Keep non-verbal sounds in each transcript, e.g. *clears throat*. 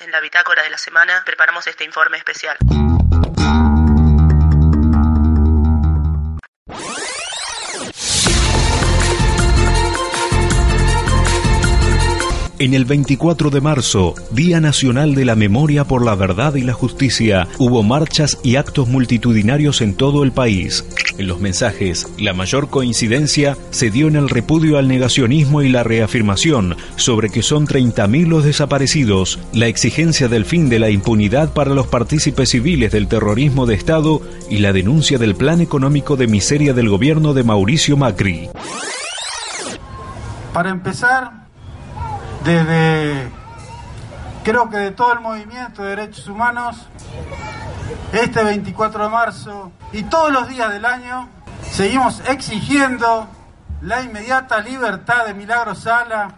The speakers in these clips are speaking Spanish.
En la bitácora de la semana preparamos este informe especial. En el 24 de marzo, Día Nacional de la Memoria por la Verdad y la Justicia, hubo marchas y actos multitudinarios en todo el país. En los mensajes, la mayor coincidencia se dio en el repudio al negacionismo y la reafirmación sobre que son 30.000 los desaparecidos, la exigencia del fin de la impunidad para los partícipes civiles del terrorismo de Estado y la denuncia del plan económico de miseria del gobierno de Mauricio Macri. Para empezar, desde creo que de todo el movimiento de derechos humanos, este 24 de marzo y todos los días del año, seguimos exigiendo la inmediata libertad de Milagro Sala,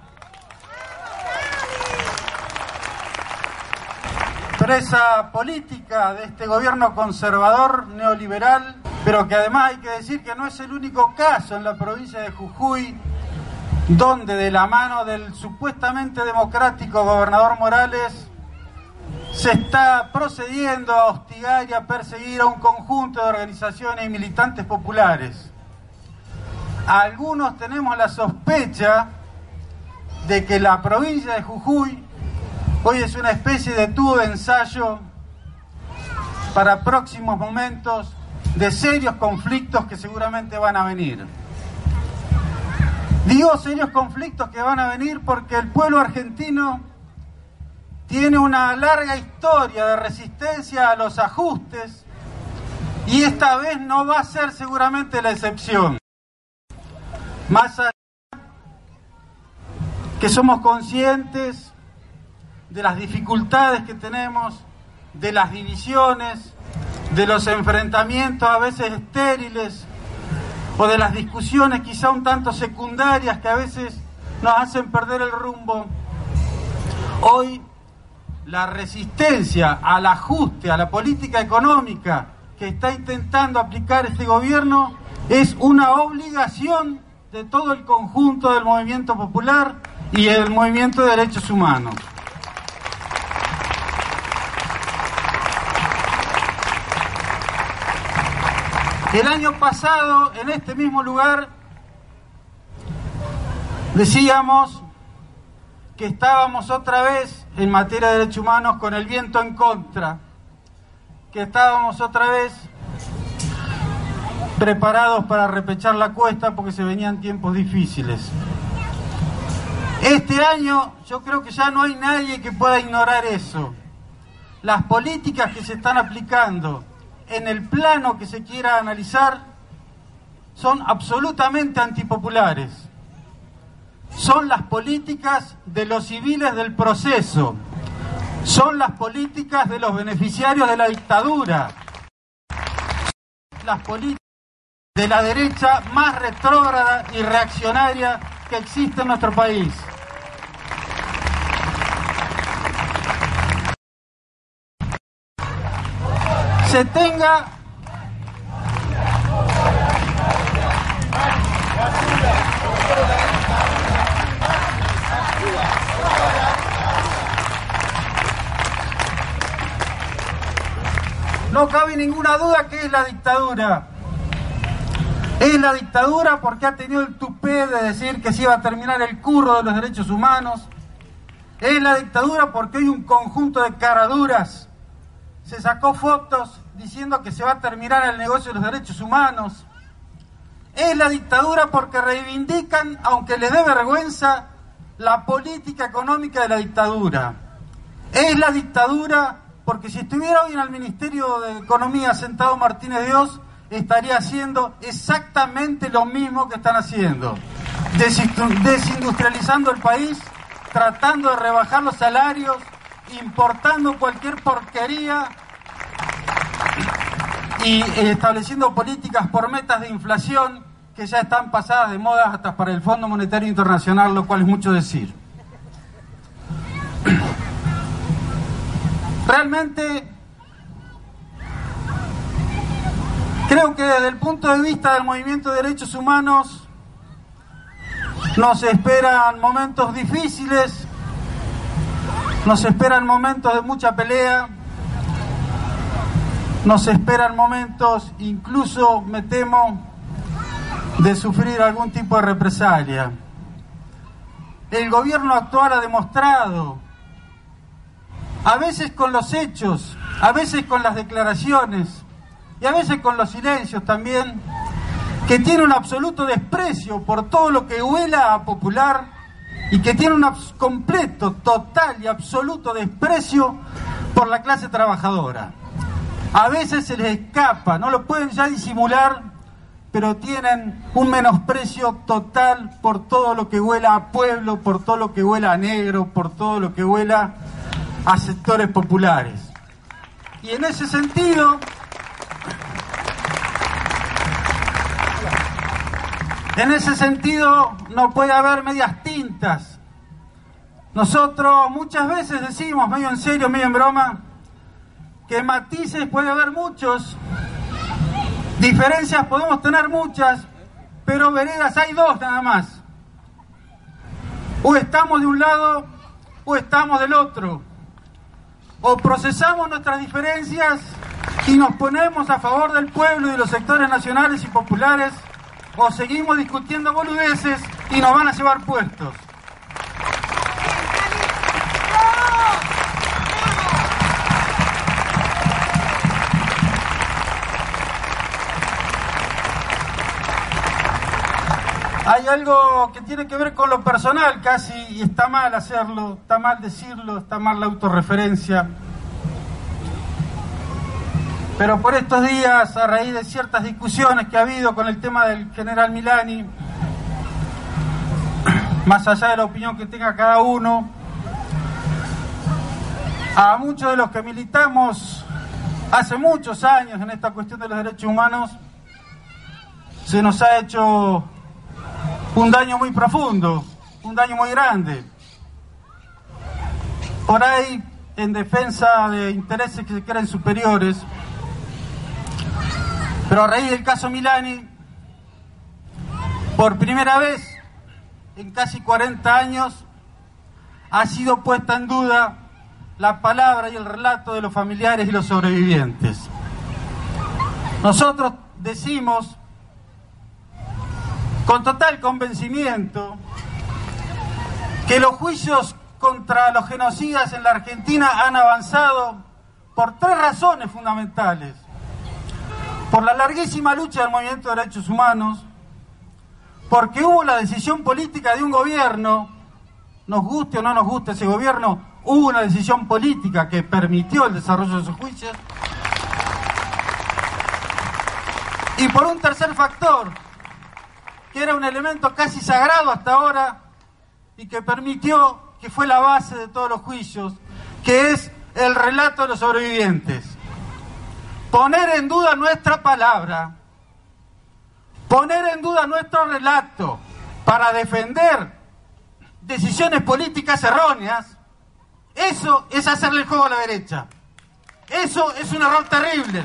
presa política de este gobierno conservador neoliberal, pero que además hay que decir que no es el único caso en la provincia de Jujuy donde de la mano del supuestamente democrático gobernador Morales se está procediendo a hostigar y a perseguir a un conjunto de organizaciones y militantes populares. Algunos tenemos la sospecha de que la provincia de Jujuy hoy es una especie de tubo de ensayo para próximos momentos de serios conflictos que seguramente van a venir. Digo serios conflictos que van a venir porque el pueblo argentino tiene una larga historia de resistencia a los ajustes y esta vez no va a ser seguramente la excepción. Más allá que somos conscientes de las dificultades que tenemos, de las divisiones, de los enfrentamientos a veces estériles o de las discusiones quizá un tanto secundarias que a veces nos hacen perder el rumbo. Hoy la resistencia al ajuste, a la política económica que está intentando aplicar este gobierno es una obligación de todo el conjunto del movimiento popular y el movimiento de derechos humanos. El año pasado, en este mismo lugar, decíamos que estábamos otra vez en materia de derechos humanos con el viento en contra, que estábamos otra vez preparados para repechar la cuesta porque se venían tiempos difíciles. Este año yo creo que ya no hay nadie que pueda ignorar eso. Las políticas que se están aplicando en el plano que se quiera analizar son absolutamente antipopulares. Son las políticas de los civiles del proceso. Son las políticas de los beneficiarios de la dictadura. Las políticas de la derecha más retrógrada y reaccionaria que existe en nuestro país. Se tenga No cabe ninguna duda que es la dictadura. Es la dictadura porque ha tenido el tupé de decir que se iba a terminar el curro de los derechos humanos. Es la dictadura porque hay un conjunto de caraduras se sacó fotos diciendo que se va a terminar el negocio de los derechos humanos. Es la dictadura porque reivindican, aunque les dé vergüenza, la política económica de la dictadura. Es la dictadura porque si estuviera hoy en el Ministerio de Economía sentado Martínez Dios, estaría haciendo exactamente lo mismo que están haciendo. Desindustrializando el país, tratando de rebajar los salarios importando cualquier porquería y estableciendo políticas por metas de inflación que ya están pasadas de moda hasta para el Fondo Monetario Internacional, lo cual es mucho decir. *clears throat* Realmente creo que desde el punto de vista del movimiento de derechos humanos nos esperan momentos difíciles, nos esperan momentos de mucha pelea, nos esperan momentos, incluso me temo, de sufrir algún tipo de represalia. El gobierno actual ha demostrado, a veces con los hechos, a veces con las declaraciones y a veces con los silencios también, que tiene un absoluto desprecio por todo lo que huela a popular y que tiene un completo, total y absoluto desprecio por la clase trabajadora a veces se les escapa, no lo pueden ya disimular, pero tienen un menosprecio total por todo lo que huela a pueblo, por todo lo que huela a negro, por todo lo que huela a sectores populares. Y en ese sentido, en ese sentido no puede haber medias tintas. Nosotros muchas veces decimos, medio en serio, medio en broma, que matices puede haber muchos, diferencias podemos tener muchas, pero veredas hay dos nada más. O estamos de un lado o estamos del otro. O procesamos nuestras diferencias y nos ponemos a favor del pueblo y de los sectores nacionales y populares, o seguimos discutiendo boludeces y nos van a llevar puestos. Hay algo que tiene que ver con lo personal casi, y está mal hacerlo, está mal decirlo, está mal la autorreferencia. Pero por estos días, a raíz de ciertas discusiones que ha habido con el tema del general Milani, *clears throat* más allá de la opinión que tenga cada uno, a muchos de los que militamos hace muchos años en esta cuestión de los derechos humanos, se nos ha hecho un daño muy profundo, un daño muy grande. Por ahí, en defensa de intereses que se creen superiores, pero a raíz del caso Milani, por primera vez en casi 40 años, ha sido puesta en duda la palabra y el relato de los familiares y los sobrevivientes. Nosotros decimos con total convencimiento que los juicios contra los genocidas en la Argentina han avanzado por tres razones fundamentales. Por la larguísima lucha del movimiento de derechos humanos, porque hubo la decisión política de un gobierno, nos guste o no nos guste ese gobierno, hubo una decisión política que permitió el desarrollo de esos juicios. Y por un tercer factor, que era un elemento casi sagrado hasta ahora y que permitió que fue la base de todos los juicios, que es el relato de los sobrevivientes. Poner en duda nuestra palabra, poner en duda nuestro relato para defender decisiones políticas erróneas, eso es hacerle el juego a la derecha. Eso es un error terrible.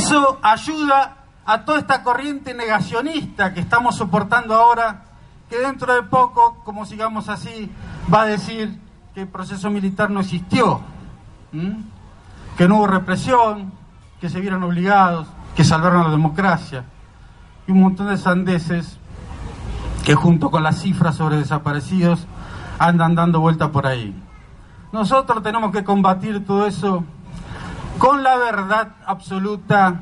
Eso ayuda a toda esta corriente negacionista que estamos soportando ahora, que dentro de poco, como sigamos así, va a decir que el proceso militar no existió, que no hubo represión, que se vieron obligados, que salvaron la democracia, y un montón de sandeces que junto con las cifras sobre desaparecidos andan dando vuelta por ahí. Nosotros tenemos que combatir todo eso con la verdad absoluta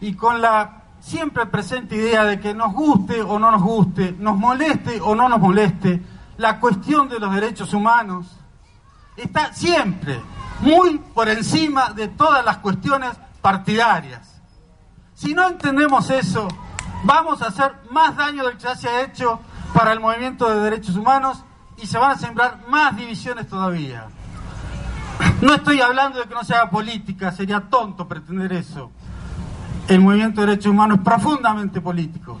y con la siempre presente idea de que nos guste o no nos guste, nos moleste o no nos moleste, la cuestión de los derechos humanos está siempre muy por encima de todas las cuestiones partidarias. Si no entendemos eso, vamos a hacer más daño del que ya se ha hecho para el movimiento de derechos humanos y se van a sembrar más divisiones todavía. No estoy hablando de que no se haga política, sería tonto pretender eso. El movimiento de derechos humanos es profundamente político.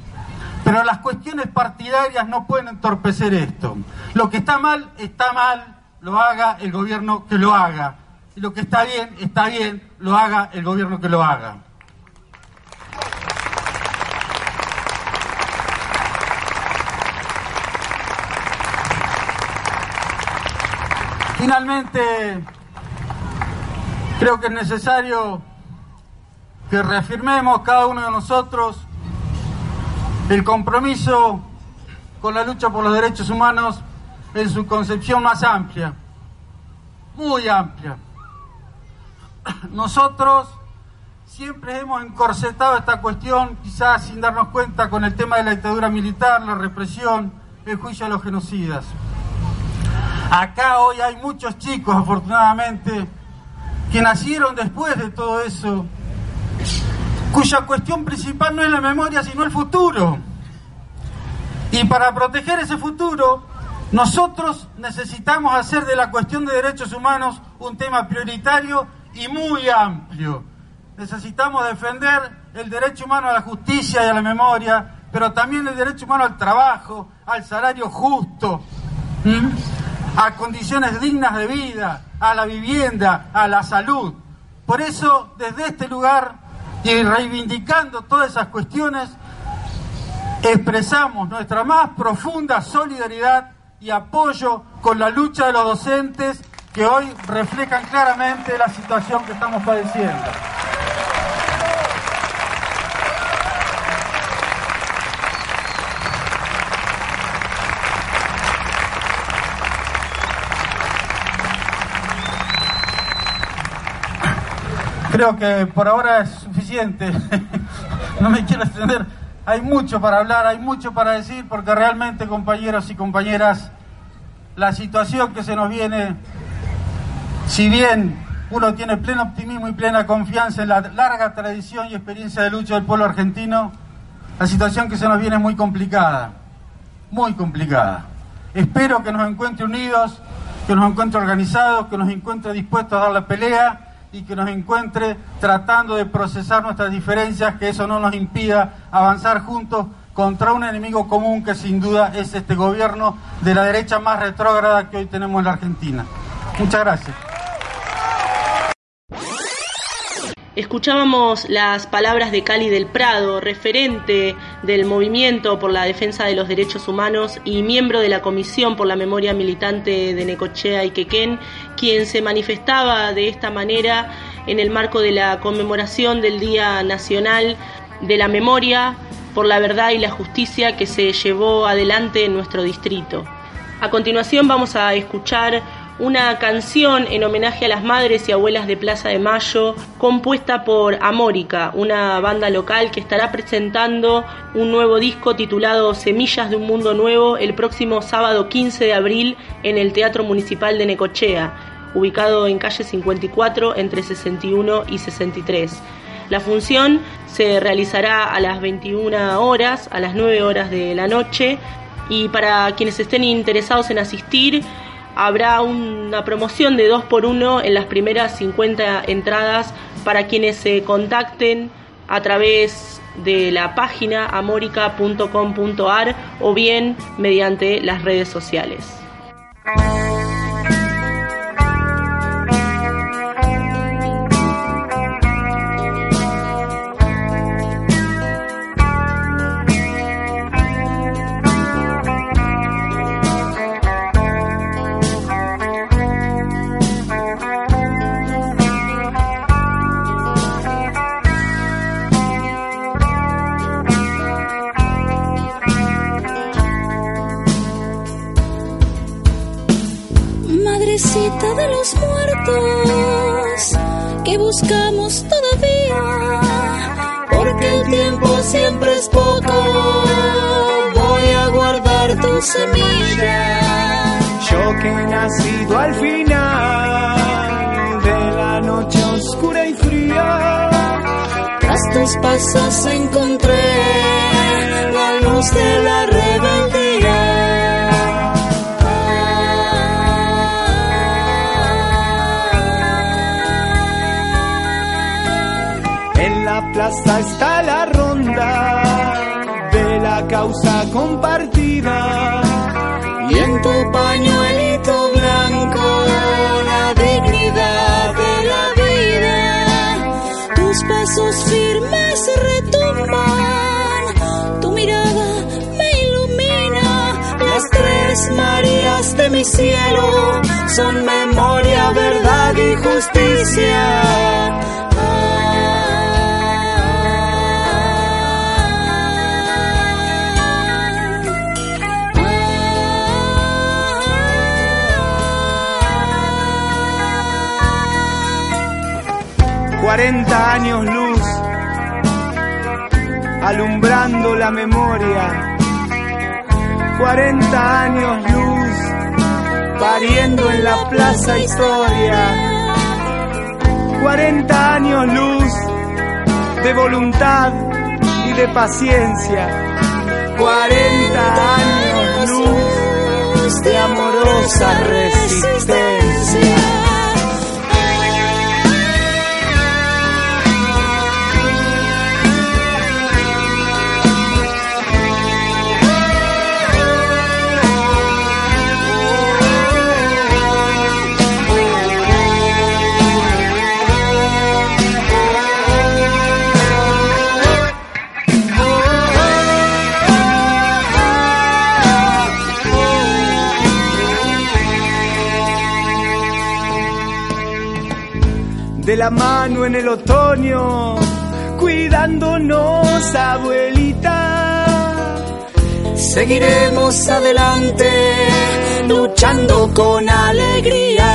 Pero las cuestiones partidarias no pueden entorpecer esto. Lo que está mal, está mal, lo haga el gobierno que lo haga. Y lo que está bien, está bien, lo haga el gobierno que lo haga. Finalmente, creo que es necesario que reafirmemos cada uno de nosotros el compromiso con la lucha por los derechos humanos en su concepción más amplia, muy amplia. Nosotros siempre hemos encorsetado esta cuestión, quizás sin darnos cuenta, con el tema de la dictadura militar, la represión, el juicio a los genocidas. Acá hoy hay muchos chicos, afortunadamente, que nacieron después de todo eso, cuya cuestión principal no es la memoria, sino el futuro. Y para proteger ese futuro, nosotros necesitamos hacer de la cuestión de derechos humanos un tema prioritario y muy amplio. Necesitamos defender el derecho humano a la justicia y a la memoria, pero también el derecho humano al trabajo, al salario justo a condiciones dignas de vida, a la vivienda, a la salud. Por eso, desde este lugar y reivindicando todas esas cuestiones, expresamos nuestra más profunda solidaridad y apoyo con la lucha de los docentes que hoy reflejan claramente la situación que estamos padeciendo. Creo que por ahora es suficiente. *laughs* no me quiero extender. Hay mucho para hablar, hay mucho para decir, porque realmente, compañeros y compañeras, la situación que se nos viene, si bien uno tiene pleno optimismo y plena confianza en la larga tradición y experiencia de lucha del pueblo argentino, la situación que se nos viene es muy complicada, muy complicada. Espero que nos encuentre unidos, que nos encuentre organizados, que nos encuentre dispuestos a dar la pelea y que nos encuentre tratando de procesar nuestras diferencias, que eso no nos impida avanzar juntos contra un enemigo común que sin duda es este gobierno de la derecha más retrógrada que hoy tenemos en la Argentina. Muchas gracias. Escuchábamos las palabras de Cali del Prado, referente del movimiento por la defensa de los derechos humanos y miembro de la Comisión por la Memoria Militante de Necochea y Quequén, quien se manifestaba de esta manera en el marco de la conmemoración del Día Nacional de la Memoria por la Verdad y la Justicia que se llevó adelante en nuestro distrito. A continuación vamos a escuchar una canción en homenaje a las madres y abuelas de Plaza de Mayo, compuesta por Amórica, una banda local que estará presentando un nuevo disco titulado Semillas de un Mundo Nuevo el próximo sábado 15 de abril en el Teatro Municipal de Necochea, ubicado en calle 54 entre 61 y 63. La función se realizará a las 21 horas, a las 9 horas de la noche, y para quienes estén interesados en asistir, habrá una promoción de 2 por 1 en las primeras 50 entradas para quienes se contacten a través de la página amorica.com.ar o bien mediante las redes sociales. Buscamos todavía, porque el tiempo siempre es poco. Voy a guardar tu semilla. Yo que he nacido al final de la noche oscura y fría, tras tu mis pasos encontré la luz de la rebeldía. Plaza está la ronda de la causa compartida. Y en tu pañuelito blanco la dignidad de la vida. Tus pasos firmes retumban, tu mirada me ilumina. Las tres Marías de mi cielo son memoria, verdad y justicia. Cuarenta años luz, alumbrando la memoria. Cuarenta años luz, pariendo en la plaza historia. Cuarenta años luz de voluntad y de paciencia. Cuarenta años luz de amorosa resistencia. La mano en el otoño, cuidándonos, abuelita. Seguiremos adelante, luchando con alegría.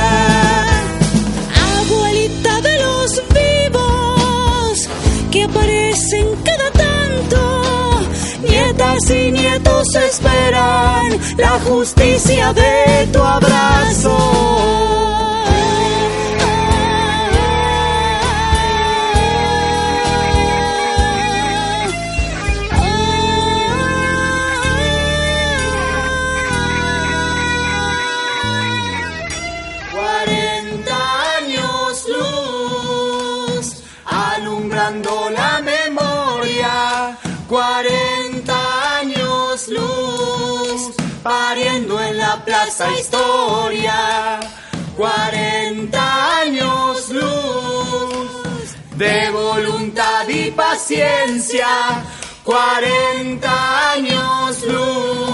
Abuelita de los vivos, que aparecen cada tanto. Nietas y nietos esperan la justicia de tu abrazo. Plaza historia. Cuarenta años luz, de voluntad y paciencia. Cuarenta años luz,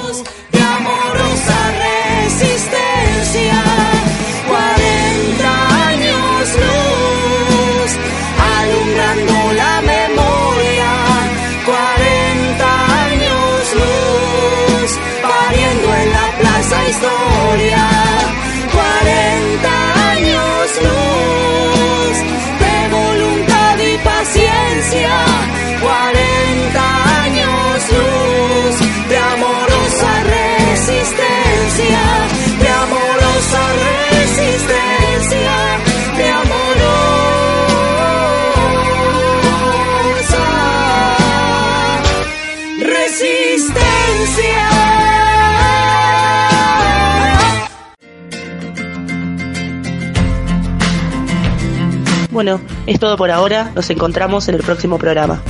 Bueno, es todo por ahora. Nos encontramos en el próximo programa.